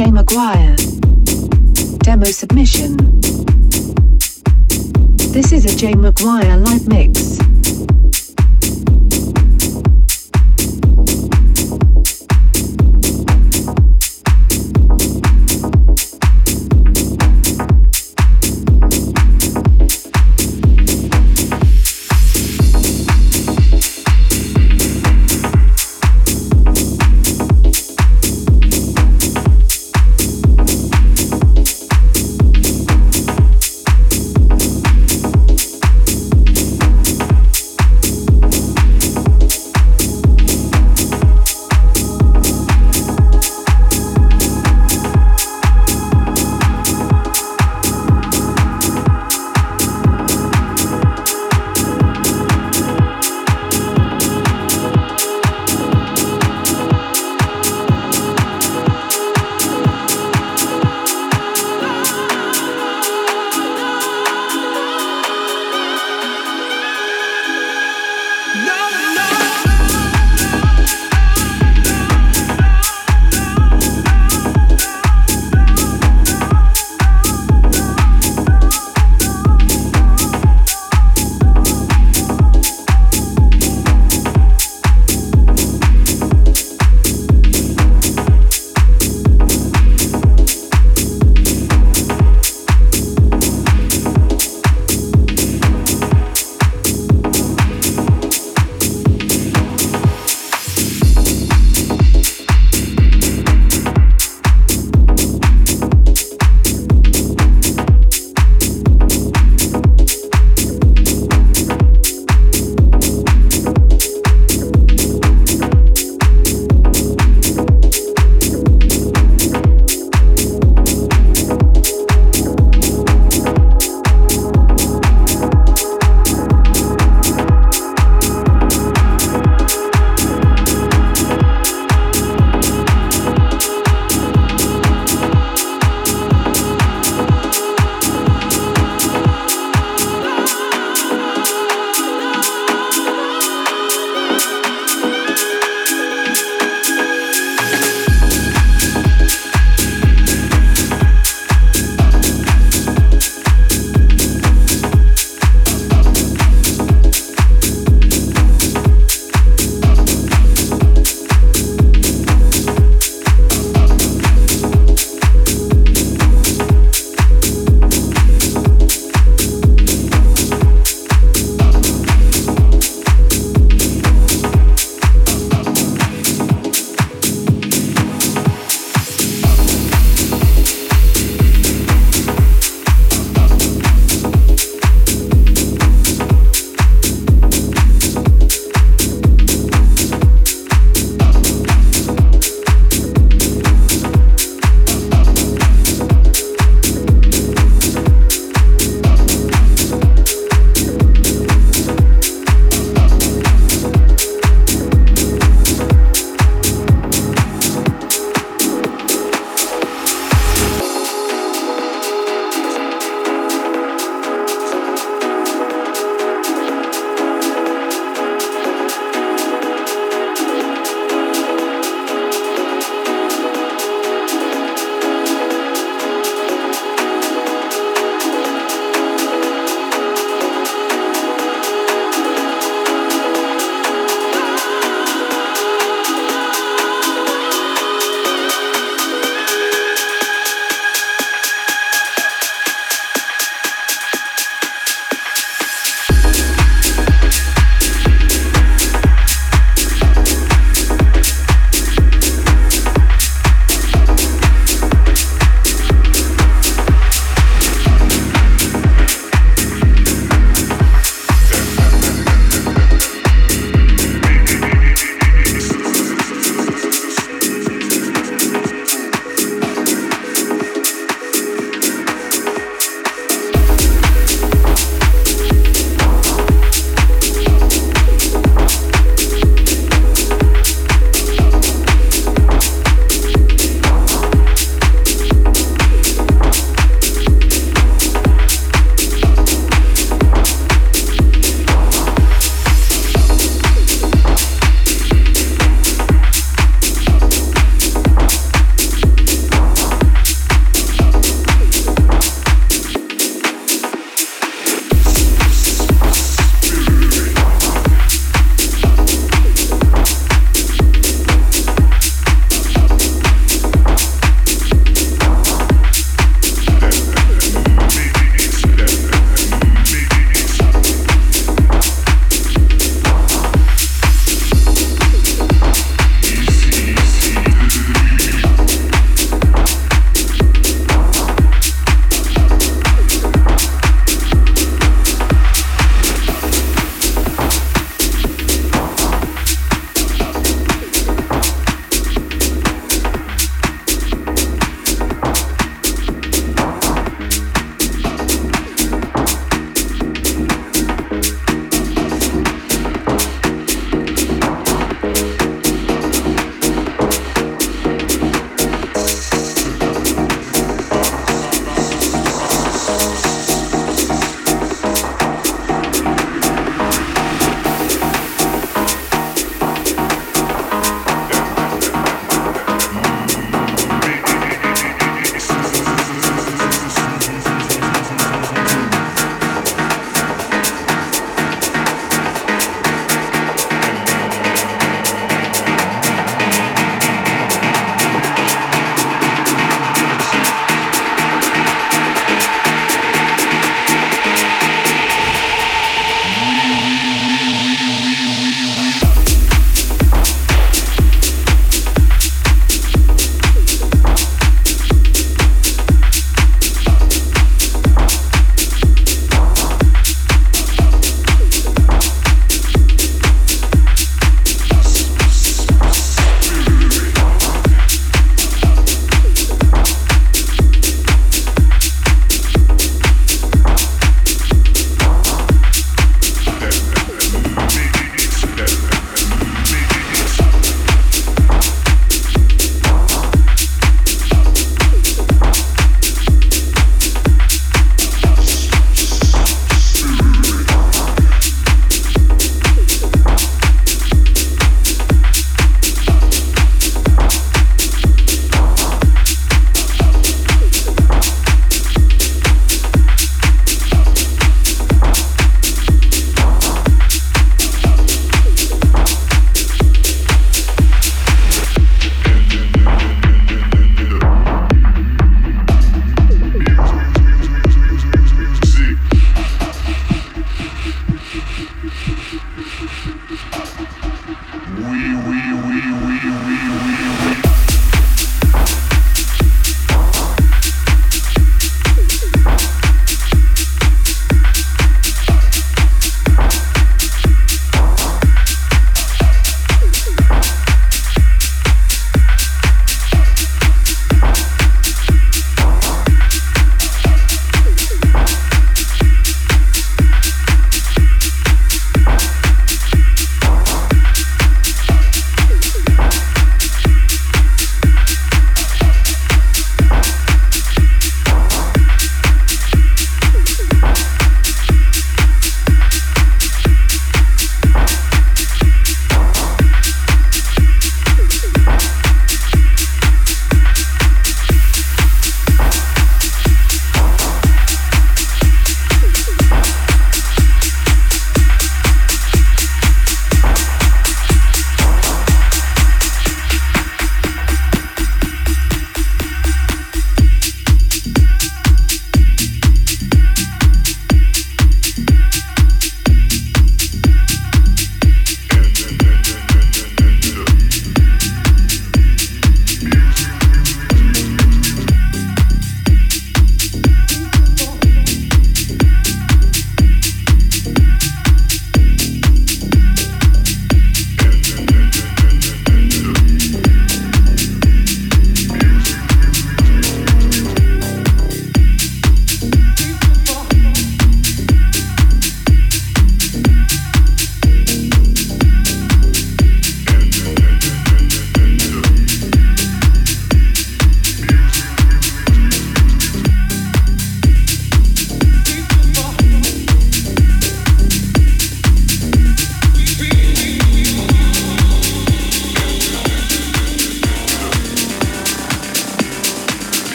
DJ Maguire. Demo submission. This is a Jay Maguire live mix.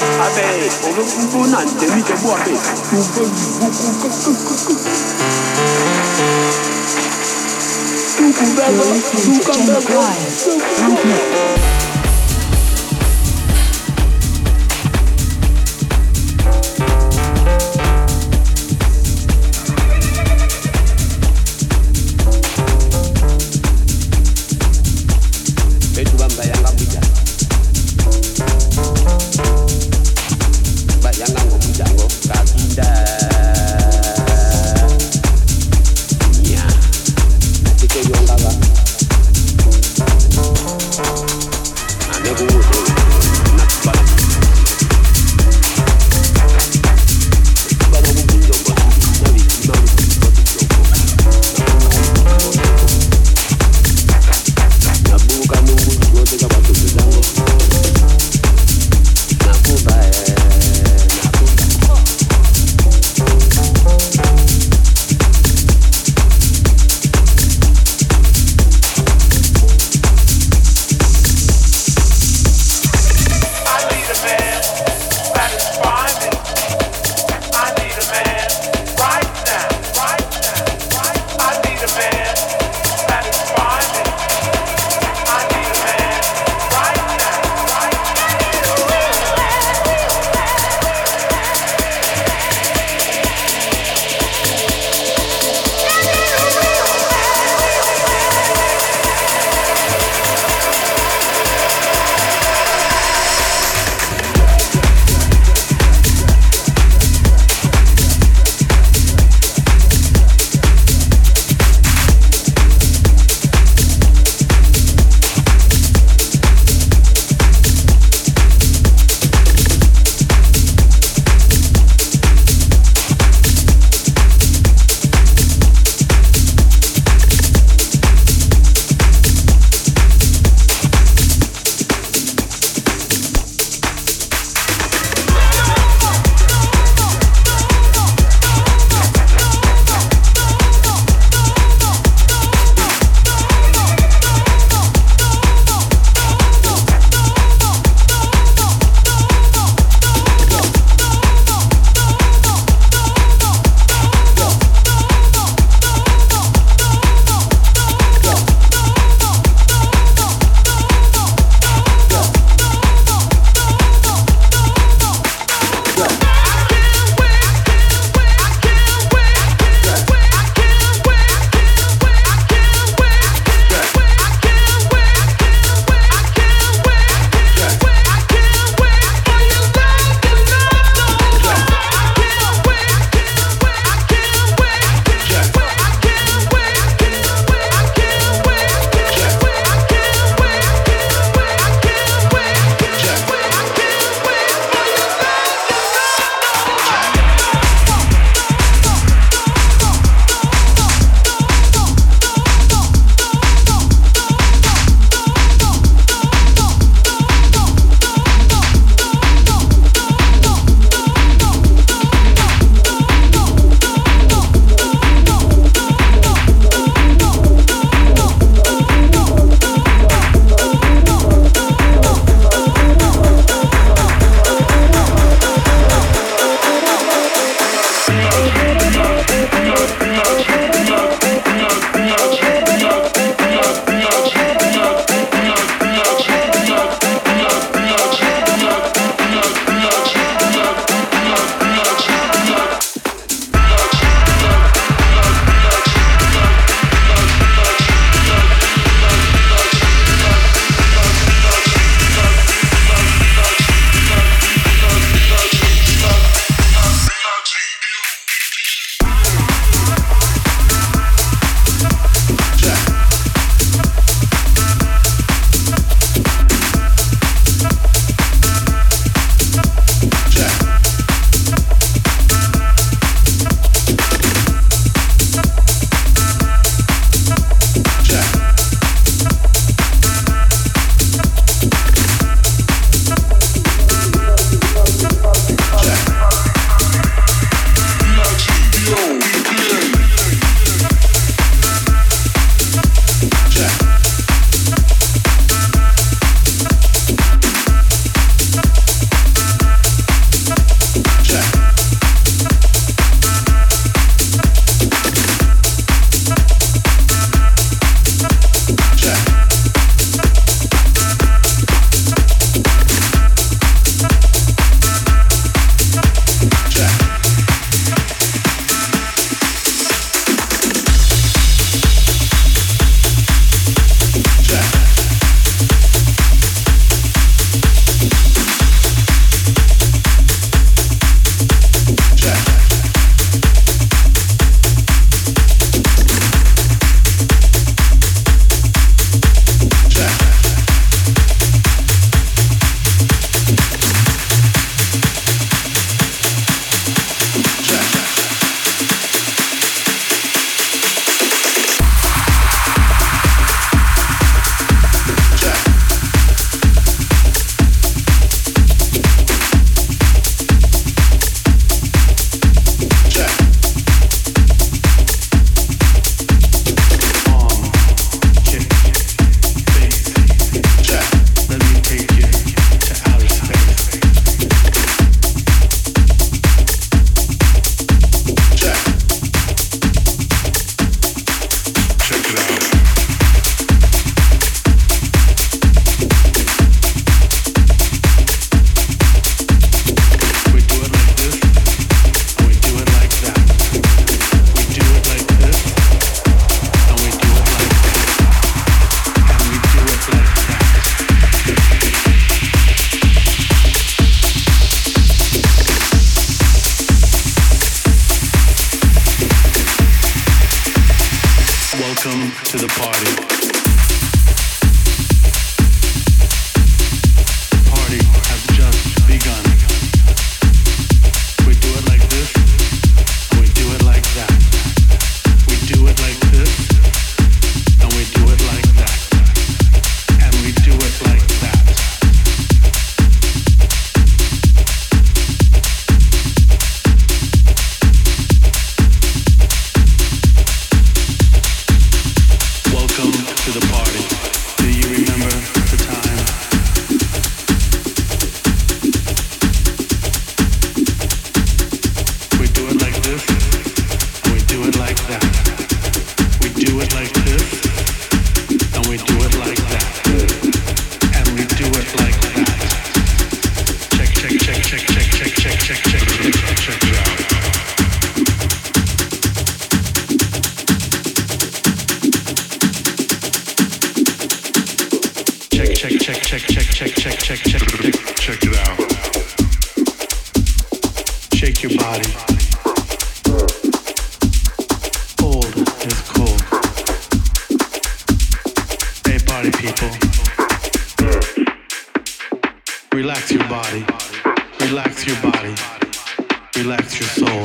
阿妹，我们不难听，你叫阿妹，不管不不管不顾，不管不顾，不管不顾，不管不顾，不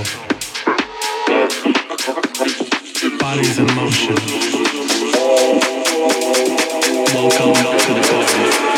soul. Bodies in motion. Welcome to the party.